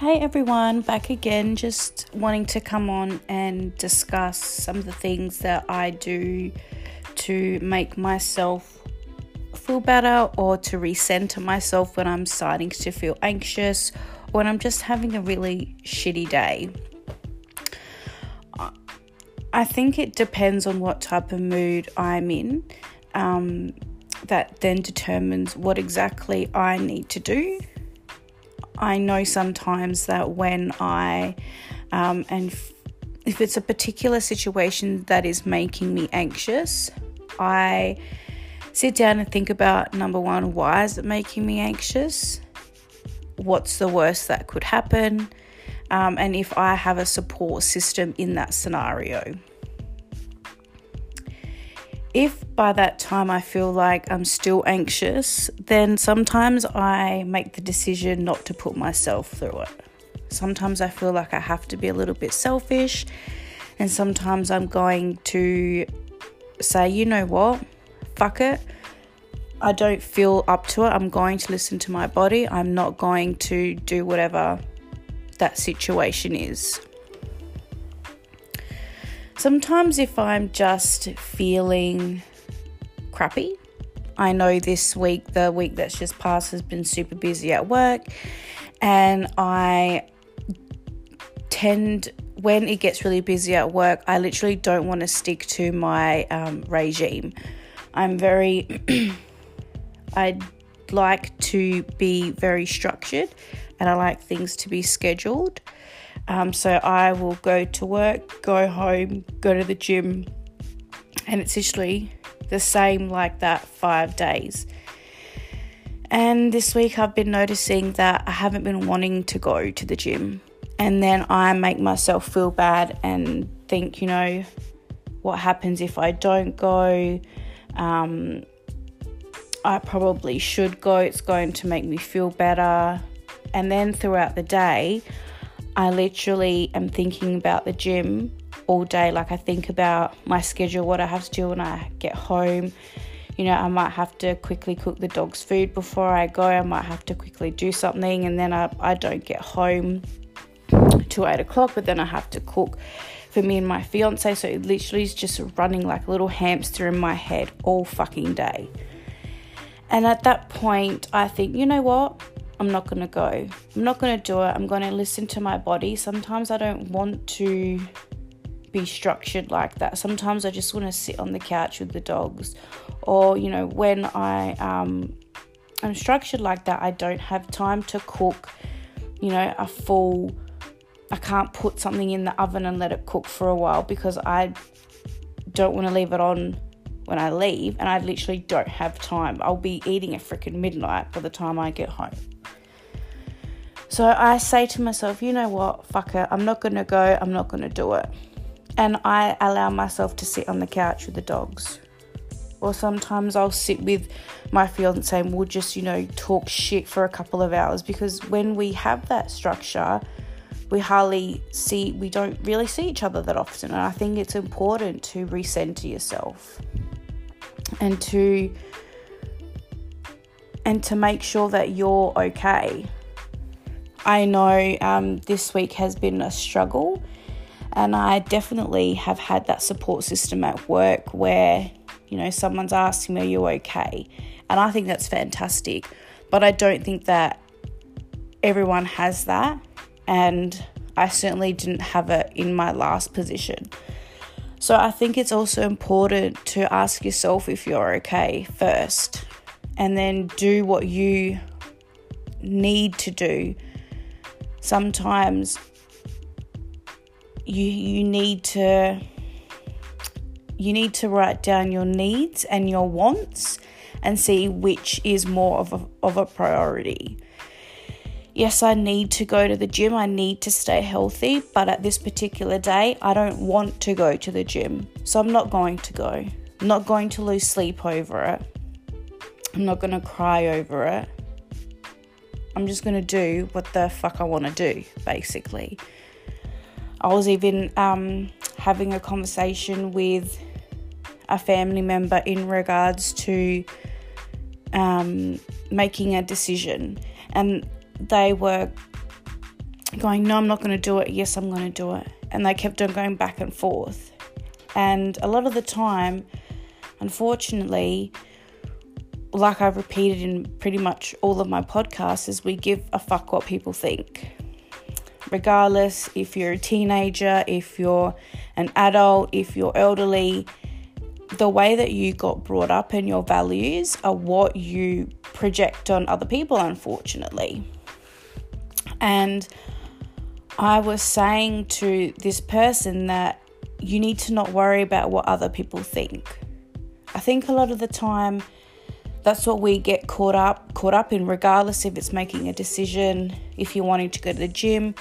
Hey everyone, back again. Just wanting to come on and discuss some of the things that I do to make myself feel better or to recenter myself when I'm starting to feel anxious or when I'm just having a really shitty day. I think it depends on what type of mood I'm in. Um, that then determines what exactly I need to do I know sometimes that when I, um, and f- if it's a particular situation that is making me anxious, I sit down and think about number one, why is it making me anxious? What's the worst that could happen? Um, and if I have a support system in that scenario. If by that time I feel like I'm still anxious, then sometimes I make the decision not to put myself through it. Sometimes I feel like I have to be a little bit selfish, and sometimes I'm going to say, you know what, fuck it. I don't feel up to it. I'm going to listen to my body. I'm not going to do whatever that situation is. Sometimes, if I'm just feeling crappy, I know this week, the week that's just passed, has been super busy at work, and I tend, when it gets really busy at work, I literally don't want to stick to my um, regime. I'm very, I like to be very structured and I like things to be scheduled. Um, so I will go to work, go home, go to the gym, and it's usually the same like that five days. And this week I've been noticing that I haven't been wanting to go to the gym. And then I make myself feel bad and think, you know, what happens if I don't go? Um, I probably should go. It's going to make me feel better. And then throughout the day, I literally am thinking about the gym all day. Like, I think about my schedule, what I have to do when I get home. You know, I might have to quickly cook the dog's food before I go. I might have to quickly do something, and then I, I don't get home till eight o'clock, but then I have to cook for me and my fiance. So it literally is just running like a little hamster in my head all fucking day. And at that point, I think, you know what? I'm not going to go. I'm not going to do it. I'm going to listen to my body. Sometimes I don't want to be structured like that. Sometimes I just want to sit on the couch with the dogs. Or, you know, when I um I'm structured like that, I don't have time to cook, you know, a full I can't put something in the oven and let it cook for a while because I don't want to leave it on when I leave and I literally don't have time. I'll be eating at freaking midnight by the time I get home. So I say to myself, you know what, fuck it, I'm not gonna go, I'm not gonna do it. And I allow myself to sit on the couch with the dogs. Or sometimes I'll sit with my fiance and we'll just, you know, talk shit for a couple of hours because when we have that structure, we hardly see, we don't really see each other that often. And I think it's important to recenter yourself and to and to make sure that you're okay I know um, this week has been a struggle, and I definitely have had that support system at work where, you know, someone's asking me, Are you okay? And I think that's fantastic, but I don't think that everyone has that, and I certainly didn't have it in my last position. So I think it's also important to ask yourself if you're okay first, and then do what you need to do sometimes you you need to you need to write down your needs and your wants and see which is more of a, of a priority. Yes, I need to go to the gym. I need to stay healthy, but at this particular day, I don't want to go to the gym. So I'm not going to go. I'm not going to lose sleep over it. I'm not going to cry over it. I'm just going to do what the fuck I want to do, basically. I was even um, having a conversation with a family member in regards to um, making a decision, and they were going, No, I'm not going to do it. Yes, I'm going to do it. And they kept on going back and forth. And a lot of the time, unfortunately, like I've repeated in pretty much all of my podcasts, is we give a fuck what people think. Regardless if you're a teenager, if you're an adult, if you're elderly, the way that you got brought up and your values are what you project on other people, unfortunately. And I was saying to this person that you need to not worry about what other people think. I think a lot of the time that's what we get caught up caught up in regardless if it's making a decision if you're wanting to go to the gym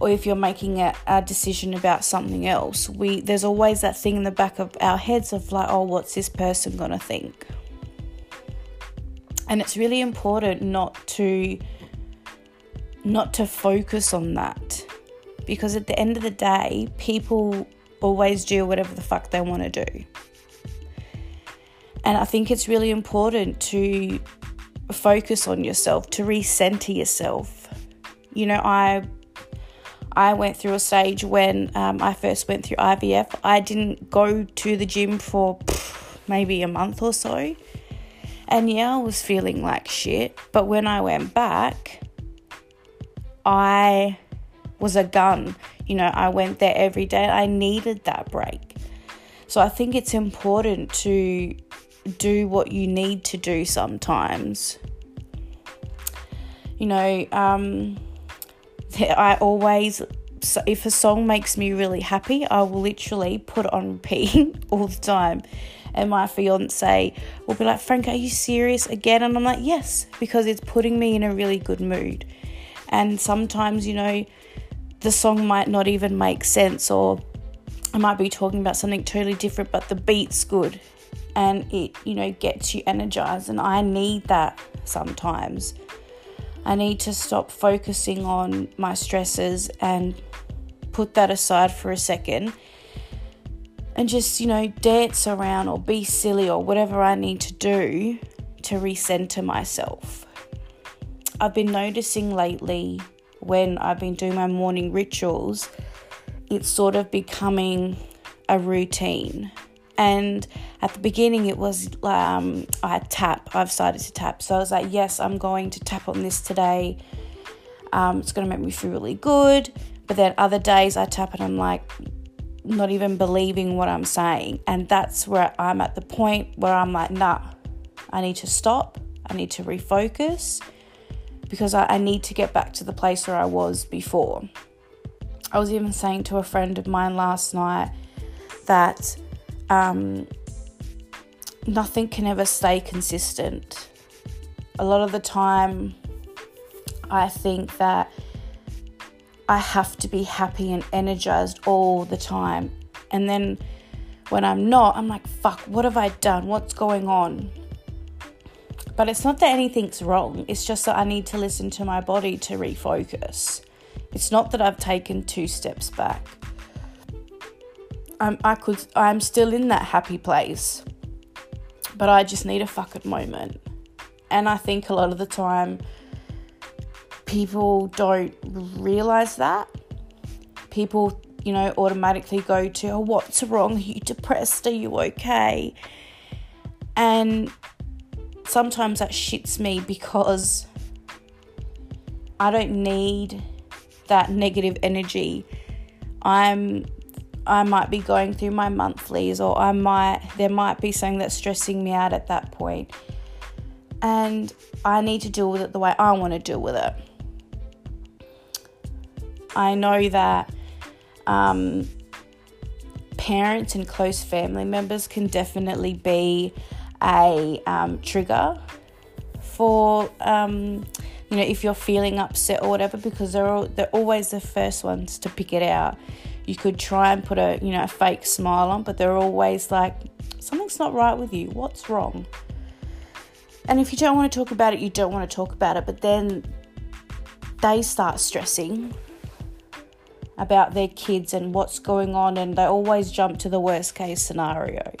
or if you're making a, a decision about something else. We there's always that thing in the back of our heads of like oh what's this person going to think? And it's really important not to not to focus on that. Because at the end of the day people always do whatever the fuck they want to do and I think it's really important to focus on yourself, to recenter yourself. You know, I I went through a stage when um, I first went through IVF. I didn't go to the gym for maybe a month or so. And yeah, I was feeling like shit. But when I went back, I was a gun. You know, I went there every day. I needed that break. So I think it's important to do what you need to do sometimes. You know, um, I always, if a song makes me really happy, I will literally put on repeat all the time. And my fiance will be like, Frank, are you serious again? And I'm like, yes, because it's putting me in a really good mood. And sometimes, you know, the song might not even make sense, or I might be talking about something totally different, but the beat's good and it, you know, gets you energized. And I need that sometimes. I need to stop focusing on my stresses and put that aside for a second and just, you know, dance around or be silly or whatever I need to do to recenter myself. I've been noticing lately when I've been doing my morning rituals, it's sort of becoming a routine. And at the beginning, it was um, I tap. I've started to tap, so I was like, yes, I'm going to tap on this today. Um, it's going to make me feel really good. But then other days, I tap and I'm like, not even believing what I'm saying, and that's where I'm at the point where I'm like, nah, I need to stop. I need to refocus because I, I need to get back to the place where I was before. I was even saying to a friend of mine last night that um, nothing can ever stay consistent. A lot of the time, I think that I have to be happy and energized all the time. And then when I'm not, I'm like, fuck, what have I done? What's going on? But it's not that anything's wrong, it's just that I need to listen to my body to refocus. It's not that I've taken two steps back. I'm, I could, I'm still in that happy place, but I just need a fucking moment. And I think a lot of the time, people don't realize that. People, you know, automatically go to, oh, what's wrong? Are you depressed? Are you okay? And sometimes that shits me because I don't need that negative energy. I'm I might be going through my monthlies or I might there might be something that's stressing me out at that point. And I need to deal with it the way I want to deal with it. I know that um, parents and close family members can definitely be a um, trigger for um, you know if you're feeling upset or whatever because they're all, they're always the first ones to pick it out you could try and put a you know a fake smile on but they're always like something's not right with you what's wrong and if you don't want to talk about it you don't want to talk about it but then they start stressing about their kids and what's going on and they always jump to the worst case scenario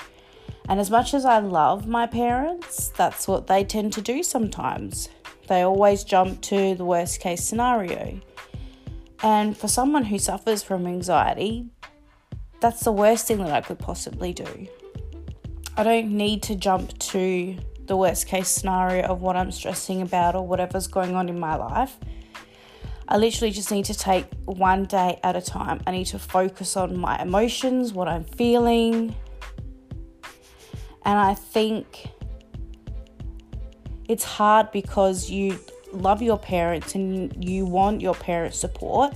and as much as I love my parents, that's what they tend to do sometimes. They always jump to the worst case scenario. And for someone who suffers from anxiety, that's the worst thing that I could possibly do. I don't need to jump to the worst case scenario of what I'm stressing about or whatever's going on in my life. I literally just need to take one day at a time. I need to focus on my emotions, what I'm feeling. And I think it's hard because you love your parents and you want your parents' support,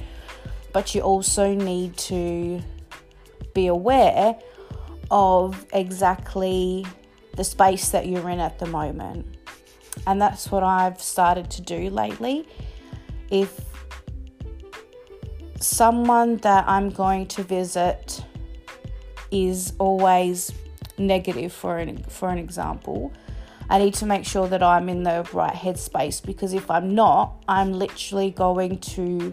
but you also need to be aware of exactly the space that you're in at the moment. And that's what I've started to do lately. If someone that I'm going to visit is always negative for an for an example, I need to make sure that I'm in the right headspace because if I'm not, I'm literally going to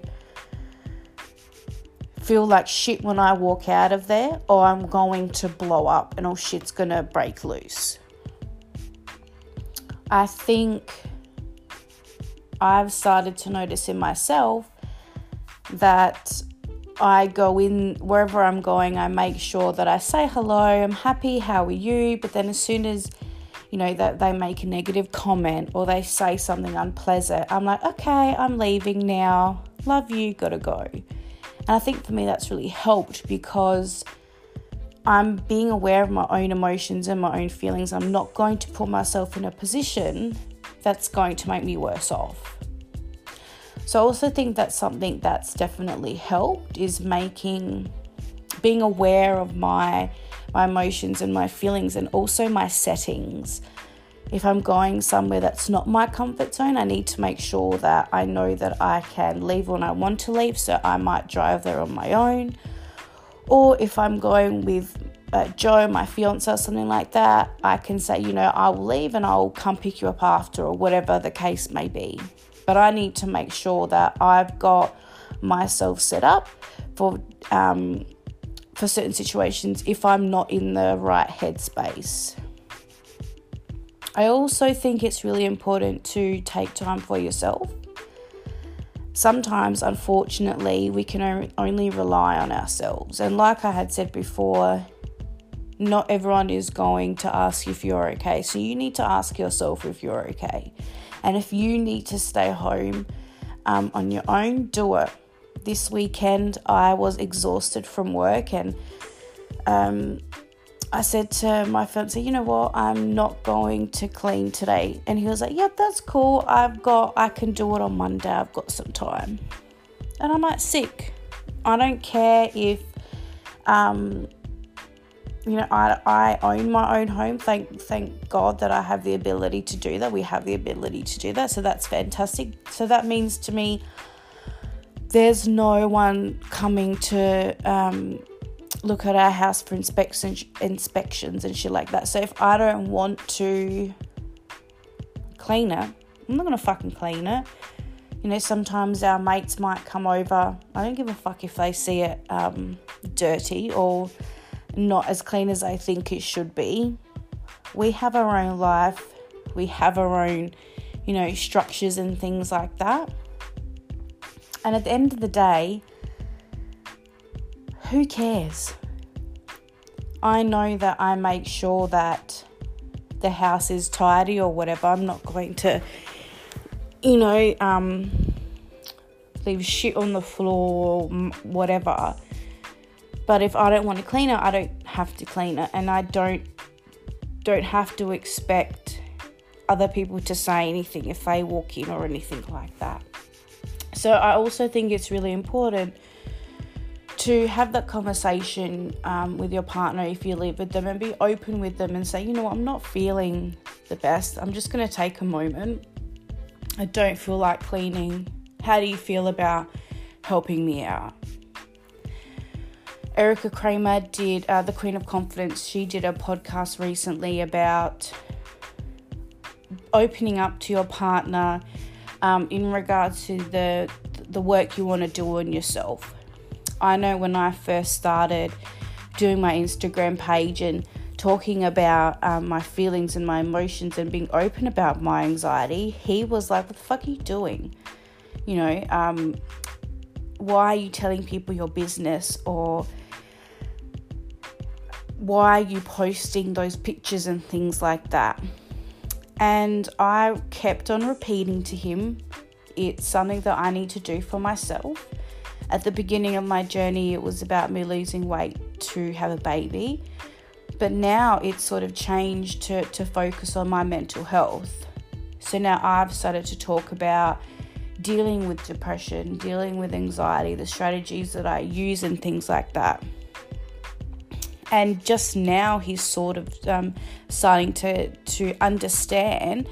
feel like shit when I walk out of there, or I'm going to blow up and all shit's gonna break loose. I think I've started to notice in myself that I go in wherever I'm going, I make sure that I say hello, I'm happy, how are you? But then as soon as you know, that they make a negative comment or they say something unpleasant, I'm like, okay, I'm leaving now. Love you, gotta go. And I think for me that's really helped because I'm being aware of my own emotions and my own feelings. I'm not going to put myself in a position that's going to make me worse off. So I also think that's something that's definitely helped is making being aware of my my emotions and my feelings and also my settings. If I'm going somewhere that's not my comfort zone, I need to make sure that I know that I can leave when I want to leave, so I might drive there on my own. Or if I'm going with uh, Joe, my fiance, or something like that, I can say, you know, I'll leave and I'll come pick you up after, or whatever the case may be. But I need to make sure that I've got myself set up for um, for certain situations if I'm not in the right headspace. I also think it's really important to take time for yourself. Sometimes, unfortunately, we can only rely on ourselves. And like I had said before, not everyone is going to ask if you're okay. So you need to ask yourself if you're okay. And if you need to stay home um, on your own, do it this weekend I was exhausted from work and um, I said to my fiance, you know what, I'm not going to clean today. And he was like, yep, that's cool. I've got, I can do it on Monday. I've got some time. And I'm like, sick. I don't care if, um, you know, I, I own my own home. Thank, thank God that I have the ability to do that. We have the ability to do that. So that's fantastic. So that means to me, there's no one coming to um, look at our house for inspections, inspections and shit like that. So if I don't want to clean it, I'm not gonna fucking clean it. You know, sometimes our mates might come over. I don't give a fuck if they see it um, dirty or not as clean as I think it should be. We have our own life. We have our own, you know, structures and things like that. And at the end of the day, who cares? I know that I make sure that the house is tidy or whatever. I'm not going to, you know, um, leave shit on the floor, whatever. But if I don't want to clean it, I don't have to clean it, and I don't don't have to expect other people to say anything if they walk in or anything like that. So I also think it's really important to have that conversation um, with your partner if you live with them and be open with them and say, you know, what, I'm not feeling the best. I'm just going to take a moment. I don't feel like cleaning. How do you feel about helping me out? Erika Cramer did, uh, the Queen of Confidence, she did a podcast recently about opening up to your partner um, in regards to the the work you want to do on yourself. I know when I first started doing my Instagram page and talking about um, my feelings and my emotions and being open about my anxiety, he was like, "What the fuck are you doing?" You know, um, why are you telling people your business or why are you posting those pictures and things like that? And I kept on repeating to him, it's something that I need to do for myself. At the beginning of my journey, it was about me losing weight to have a baby. But now it's sort of changed to, to focus on my mental health. So now I've started to talk about dealing with depression, dealing with anxiety, the strategies that I use, and things like that. And just now he's sort of um, starting to to understand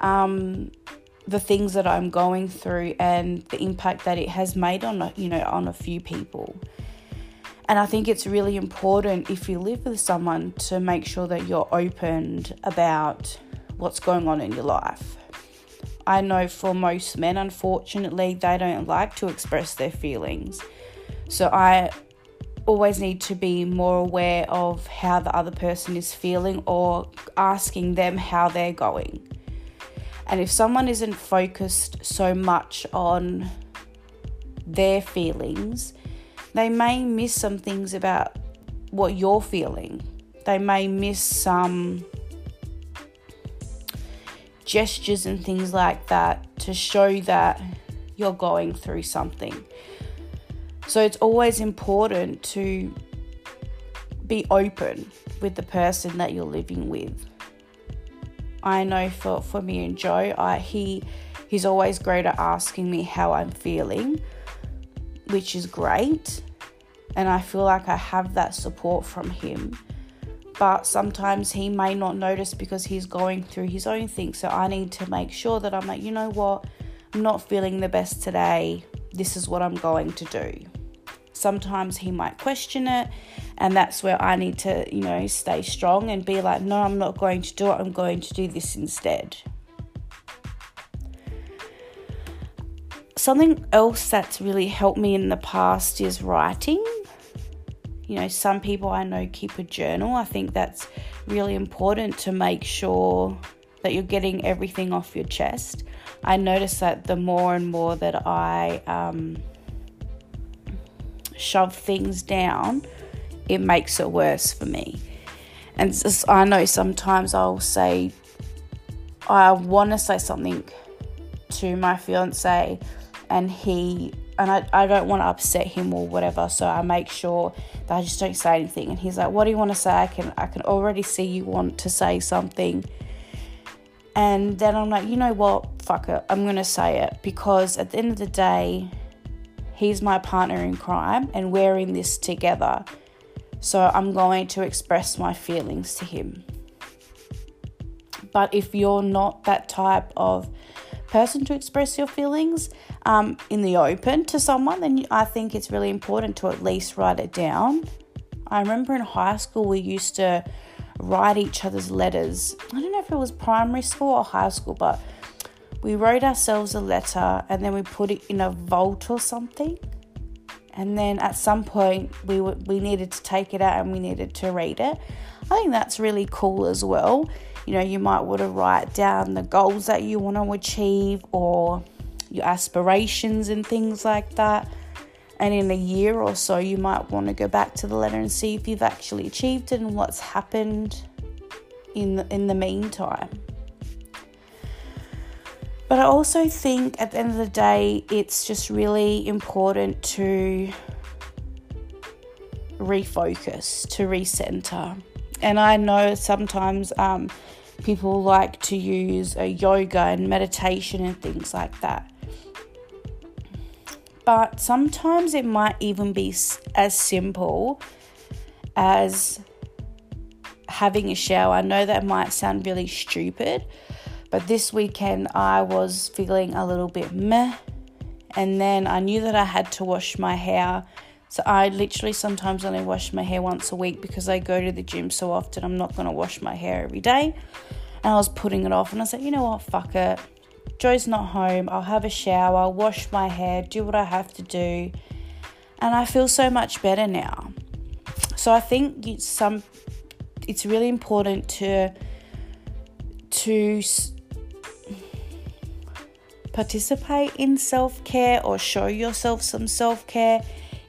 um, the things that I'm going through and the impact that it has made on you know on a few people. And I think it's really important if you live with someone to make sure that you're opened about what's going on in your life. I know for most men, unfortunately, they don't like to express their feelings. So I always need to be more aware of how the other person is feeling or asking them how they're going. And if someone isn't focused so much on their feelings, they may miss some things about what you're feeling. They may miss some gestures and things like that to show that you're going through something. So it's always important to be open with the person that you're living with. I know for, for me and Joe, I, he he's always great at asking me how I'm feeling which is great. And I feel like I have that support from him. But sometimes he may not notice because he's going through his own thing. So I need to make sure that I'm like, you know what? I'm not feeling the best today. This is what I'm going to do. Sometimes he might question it, and that's where I need to, you know, stay strong and be like, no, I'm not going to do it. I'm going to do this instead. something else that's really helped me in the past is writing. You know, some people I know keep a journal. I think that's really important to make sure that you're getting everything off your chest. I notice that the more and more that I um, shove things down, it makes it worse for me. And just, I know sometimes I'll say, I want to say something to my fiance and he and I, I don't want to upset him or whatever so i make sure that i just don't say anything. And he's like what do you want to say? I can i can already see you want to say something. And then i'm like you know what? Fuck it. I'm gonna say it. Because at the end of the day he's my partner in crime and we're in this together so i'm going to express my feelings to him but if you're not that type of person to express your feelings um, in the open to someone, then I think it's really important to at least write it down. I remember in high school we used to write each other's letters. I don't know if it was primary school or high school, but we wrote ourselves a letter and then we put it in a vault or something. And then at some point we w- we needed to take it out and we needed to read it. I think that's really cool as well you know, you might want to write down the goals that you want to achieve or your aspirations and things like that. And in a year or so, you might want to go back to the letter and see if you've actually achieved it and what's happened in the, in the meantime. But I also think at the end of the day, it's just really important to refocus, to recenter. And I know sometimes um, people like to use a yoga and meditation and things like that. But sometimes it might even be as simple as having a shower. I know that might sound really stupid, but this weekend I was feeling a little bit meh, and then I knew that I had to wash my hair so I literally sometimes only wash my hair once a week because I go to the gym so often. I'm not going to wash my hair every day. And I was putting it off and I said, you know what, fuck it. Joe's not home. I'll have a shower, wash my hair, do what I have to do. And I feel so much better now. So I think it's some it's really important to to participate in self care or show yourself some self care,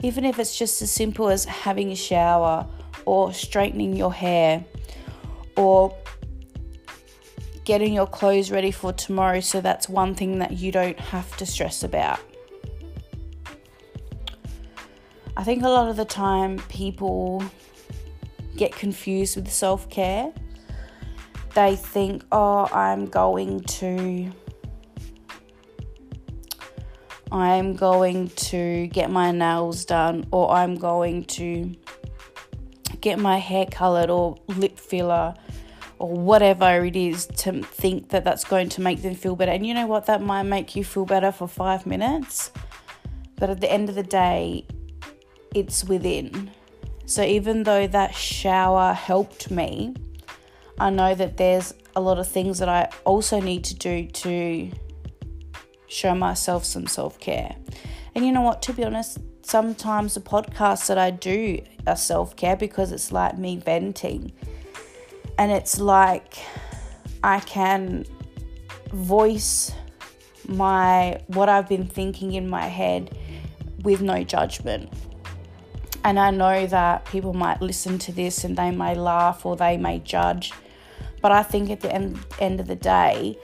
even if it's just as simple as having a shower or straightening your hair or getting your clothes ready for tomorrow. So that's one thing that you don't have to stress about. I think a lot of the time people get confused with self care. They think, oh, I'm going to. I'm going to get my nails done, or I'm going to get my hair colored, or lip filler, or whatever it is to think that that's going to make them feel better. And you know what? That might make you feel better for five minutes, but at the end of the day, it's within. So even though that shower helped me, I know that there's a lot of things that I also need to do to show myself some self care. And you know what, to be honest, sometimes the podcasts that I do are self care because it's like me venting. And it's like I can voice my what I've been thinking in my head with no judgment. And I know that people might listen to this and they may laugh or they may judge. But I think at the end, end of the day,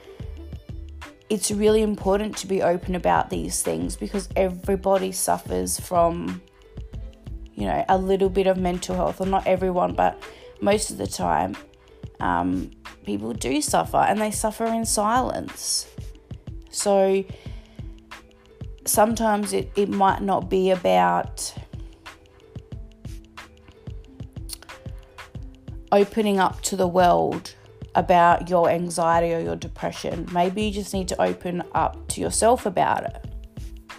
it's really important to be open about these things because everybody suffers from, you know, a little bit of mental health, or not everyone, but most of the time, um, people do suffer and they suffer in silence. So sometimes it, it might not be about opening up to the world about your anxiety or your depression. Maybe you just need to open up to yourself about it.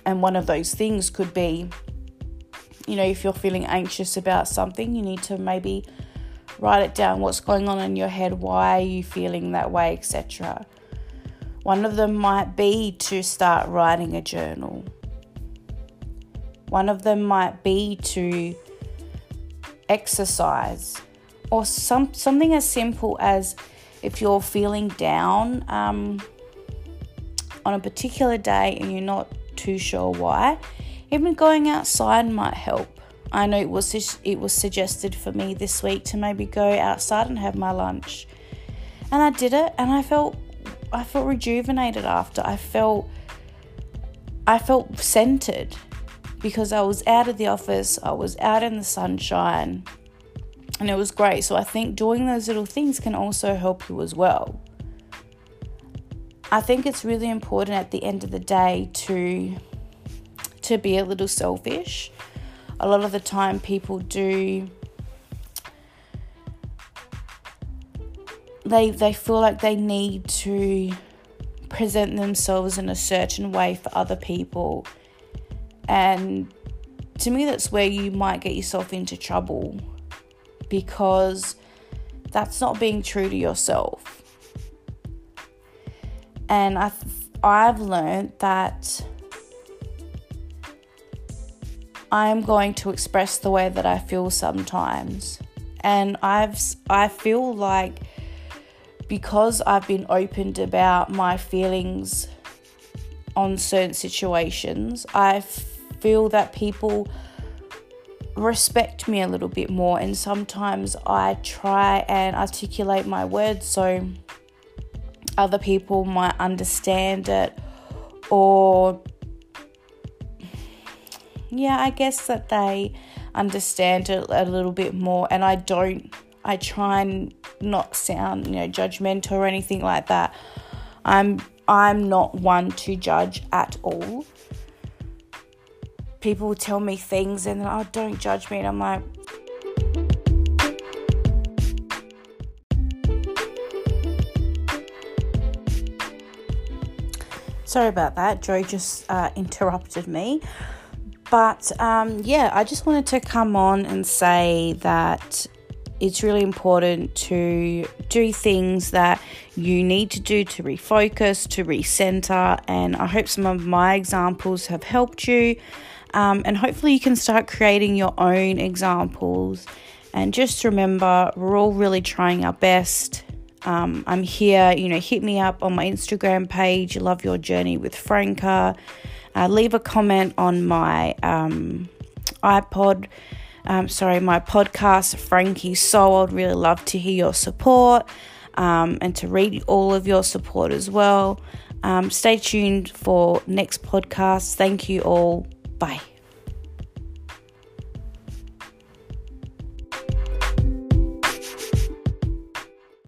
And one of those things could be, you know, if you're feeling anxious about something, you need to maybe write it down what's going on in your head, why are you feeling that way, etc. One of them might be to start writing a journal. One of them might be to exercise or some something as simple as if you're feeling down um, on a particular day and you're not too sure why, even going outside might help. I know it was it was suggested for me this week to maybe go outside and have my lunch, and I did it, and I felt I felt rejuvenated after. I felt I felt centered because I was out of the office, I was out in the sunshine, and it was great. So I think doing those little things can also help you as well. I think it's really important at the end of the day to to be a little selfish. A lot of the time people do they they feel like they need to present themselves in a certain way for other people. And to me that's where you might get yourself into trouble because that's not being true to yourself. And I've, I've learned that I'm going to express the way that I feel sometimes. And I've I feel like because I've been opened about my feelings on certain situations, I feel that people respect me a little bit more and sometimes I try and articulate my words so other people might understand it or yeah, I guess that they understand it a little bit more and I don't I try and not sound, you know, judgmental or anything like that. I'm I'm not one to judge at all people tell me things and then, oh, don't judge me. And I'm like, sorry about that. Joe just uh, interrupted me. But um, yeah, I just wanted to come on and say that it's really important to do things that you need to do to refocus, to recenter. And I hope some of my examples have helped you. Um, and hopefully, you can start creating your own examples. And just remember, we're all really trying our best. Um, I'm here, you know, hit me up on my Instagram page, Love Your Journey with Franca. Uh, leave a comment on my um, iPod, um, sorry, my podcast, Frankie Soul. I'd really love to hear your support um, and to read all of your support as well. Um, stay tuned for next podcast. Thank you all. Bye.